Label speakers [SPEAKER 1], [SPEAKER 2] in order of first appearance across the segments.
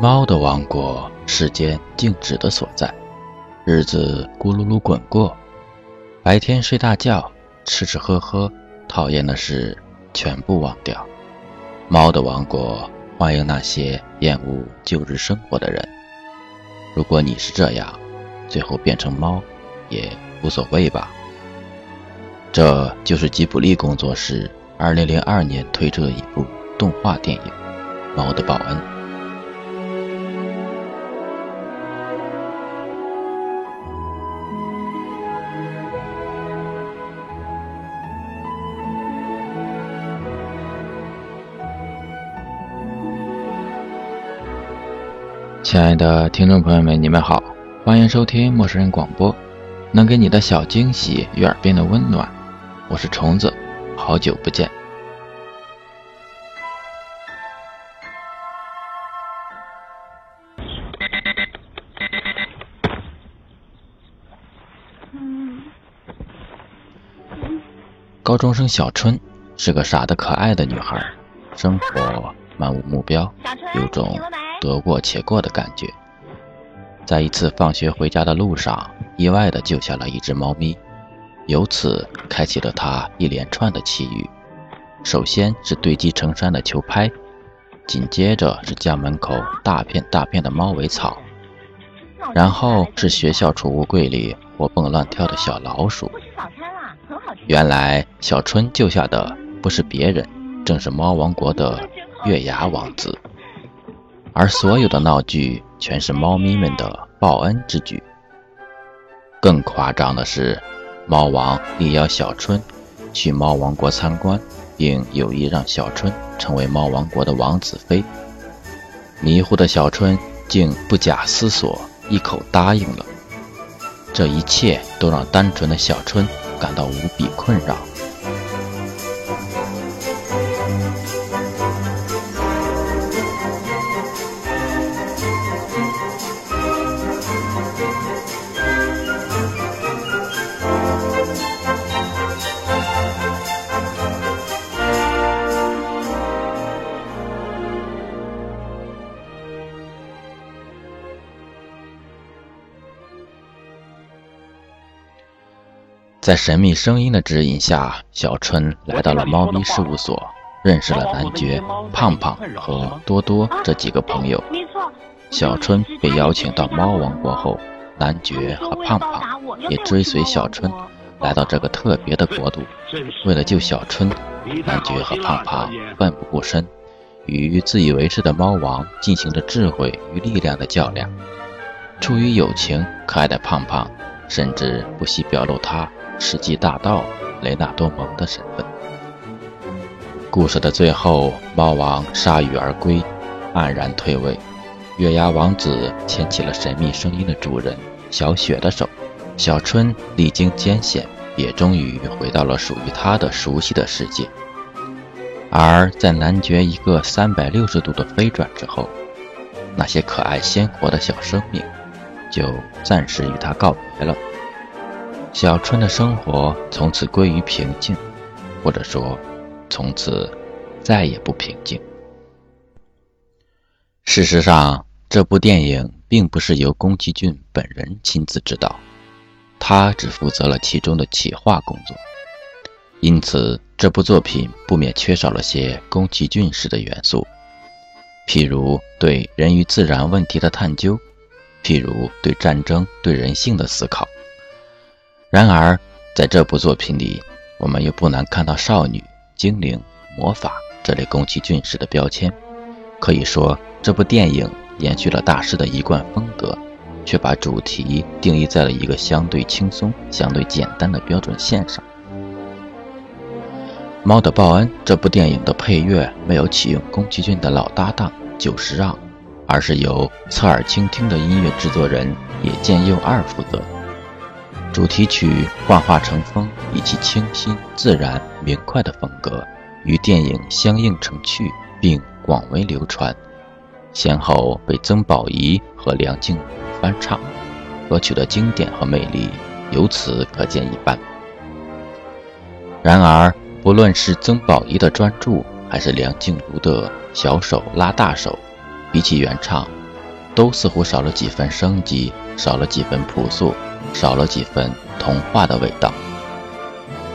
[SPEAKER 1] 猫的王国，世间静止的所在，日子咕噜噜滚过，白天睡大觉，吃吃喝喝，讨厌的事全部忘掉。猫的王国，欢迎那些厌恶旧日生活的人。如果你是这样，最后变成猫，也无所谓吧。这就是吉卜力工作室2002年推出的一部动画电影《猫的报恩》。亲爱的听众朋友们，你们好，欢迎收听陌生人广播，能给你的小惊喜与耳边的温暖。我是虫子，好久不见。高中生小春是个傻得可爱的女孩，生活漫无目标，有种得过且过的感觉。在一次放学回家的路上，意外的救下了一只猫咪。由此开启了他一连串的奇遇。首先是堆积成山的球拍，紧接着是家门口大片大片的猫尾草，然后是学校储物柜里活蹦乱跳的小老鼠。原来小春救下的不是别人，正是猫王国的月牙王子。而所有的闹剧全是猫咪们的报恩之举。更夸张的是。猫王力邀小春去猫王国参观，并有意让小春成为猫王国的王子妃。迷糊的小春竟不假思索，一口答应了。这一切都让单纯的小春感到无比困扰。在神秘声音的指引下，小春来到了猫咪事务所，认识了男爵、胖胖和多多这几个朋友。小春被邀请到猫王国后，男爵和胖胖也追随小春来到这个特别的国度。为了救小春，男爵和胖胖奋不顾身，与自以为是的猫王进行着智慧与力量的较量。出于友情，可爱的胖胖甚至不惜表露他。世纪大盗雷纳多蒙的身份。故事的最后，猫王铩羽而归，黯然退位。月牙王子牵起了神秘声音的主人小雪的手。小春历经艰险，也终于回到了属于他的熟悉的世界。而在男爵一个三百六十度的飞转之后，那些可爱鲜活的小生命就暂时与他告别了。小春的生活从此归于平静，或者说，从此再也不平静。事实上，这部电影并不是由宫崎骏本人亲自执导，他只负责了其中的企划工作，因此这部作品不免缺少了些宫崎骏式的元素，譬如对人与自然问题的探究，譬如对战争、对人性的思考。然而，在这部作品里，我们又不难看到少女、精灵、魔法这类宫崎骏式的标签。可以说，这部电影延续了大师的一贯风格，却把主题定义在了一个相对轻松、相对简单的标准线上。《猫的报恩》这部电影的配乐没有启用宫崎骏的老搭档久石让，而是由侧耳倾听的音乐制作人野见佑二负责。主题曲《幻化成风》以其清新、自然、明快的风格，与电影相映成趣，并广为流传，先后被曾宝仪和梁静茹翻唱。歌曲的经典和魅力由此可见一斑。然而，不论是曾宝仪的专注，还是梁静茹的小手拉大手，比起原唱，都似乎少了几分生机，少了几分朴素，少了几分童话的味道。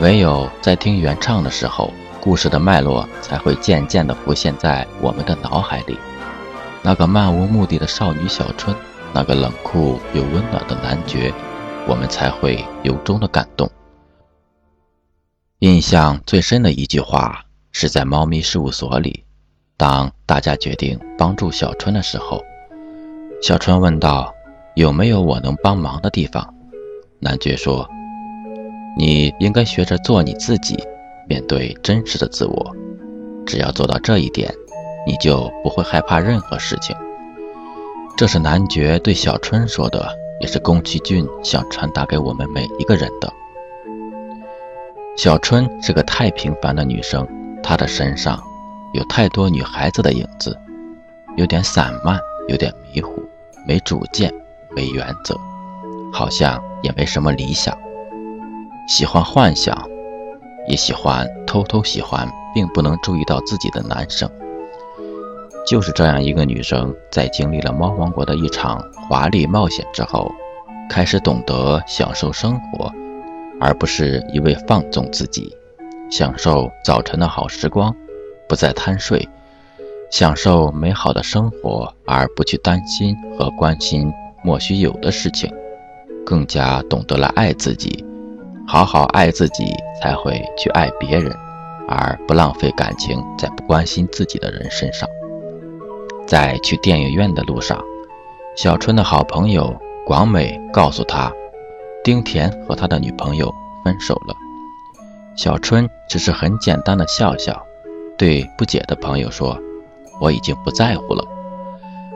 [SPEAKER 1] 唯有在听原唱的时候，故事的脉络才会渐渐地浮现在我们的脑海里。那个漫无目的的少女小春，那个冷酷又温暖的男爵，我们才会由衷的感动。印象最深的一句话是在猫咪事务所里，当大家决定帮助小春的时候，小春问道：“有没有我能帮忙的地方？”男爵说。你应该学着做你自己，面对真实的自我。只要做到这一点，你就不会害怕任何事情。这是男爵对小春说的，也是宫崎骏想传达给我们每一个人的。小春是个太平凡的女生，她的身上有太多女孩子的影子，有点散漫，有点迷糊，没主见，没原则，好像也没什么理想。喜欢幻想，也喜欢偷偷喜欢，并不能注意到自己的男生。就是这样一个女生，在经历了猫王国的一场华丽冒险之后，开始懂得享受生活，而不是一味放纵自己，享受早晨的好时光，不再贪睡，享受美好的生活，而不去担心和关心莫须有的事情，更加懂得了爱自己。好好爱自己，才会去爱别人，而不浪费感情在不关心自己的人身上。在去电影院的路上，小春的好朋友广美告诉他，丁田和他的女朋友分手了。小春只是很简单的笑笑，对不解的朋友说：“我已经不在乎了。”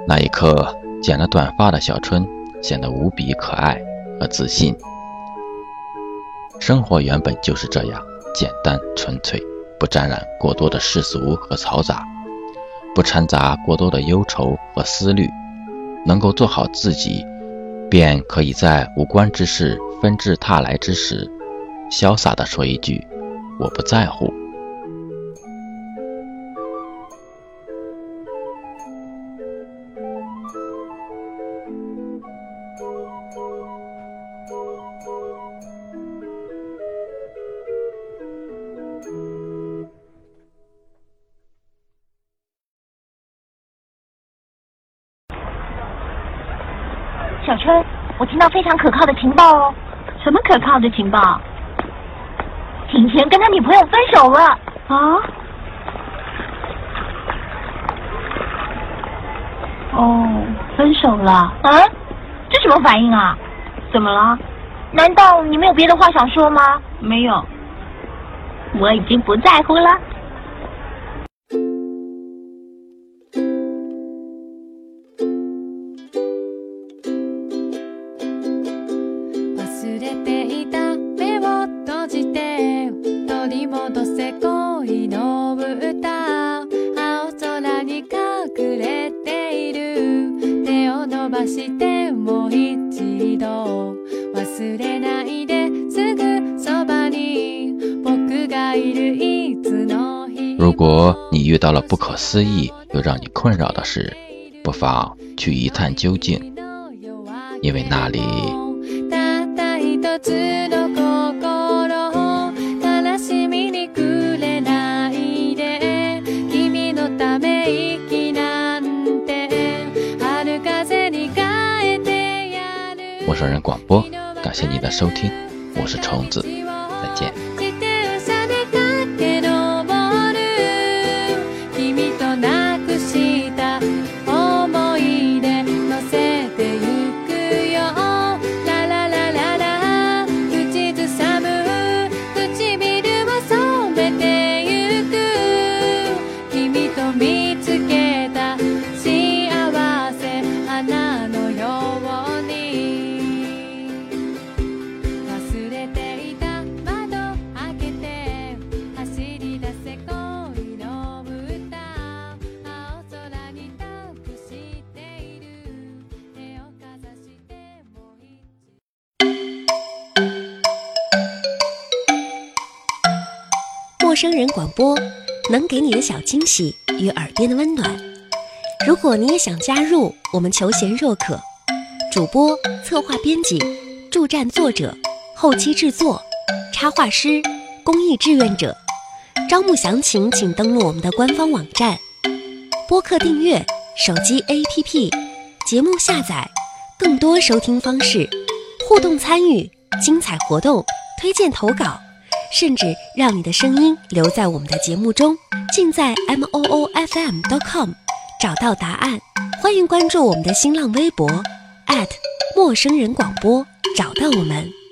[SPEAKER 1] 那一刻，剪了短发的小春显得无比可爱和自信。生活原本就是这样简单纯粹，不沾染过多的世俗和嘈杂，不掺杂过多的忧愁和思虑，能够做好自己，便可以在无关之事纷至沓来之时，潇洒地说一句：“我不在乎。”
[SPEAKER 2] 小春，我听到非常可靠的情报哦。
[SPEAKER 3] 什么可靠的情报？
[SPEAKER 2] 景贤跟他女朋友分手了。
[SPEAKER 3] 啊？哦，分手了。
[SPEAKER 2] 嗯？这什么反应啊？
[SPEAKER 3] 怎么了？
[SPEAKER 2] 难道你没有别的话想说吗？
[SPEAKER 3] 没有，我已经不在乎了。
[SPEAKER 1] 果你遇到了不可思议又让你困扰的事，不妨去一探究竟，因为那里。陌生人广播，感谢你的收听，我是虫子，
[SPEAKER 4] 陌生人广播，能给你的小惊喜与耳边的温暖。如果你也想加入，我们求贤若渴，主播、策划、编辑、助战作者、后期制作、插画师、公益志愿者，招募详情请登录我们的官方网站。播客订阅、手机 APP、节目下载、更多收听方式、互动参与、精彩活动、推荐投稿，甚至让你的声音留在我们的节目中，尽在 m o o f m. dot com。找到答案，欢迎关注我们的新浪微博陌生人广播，找到我们。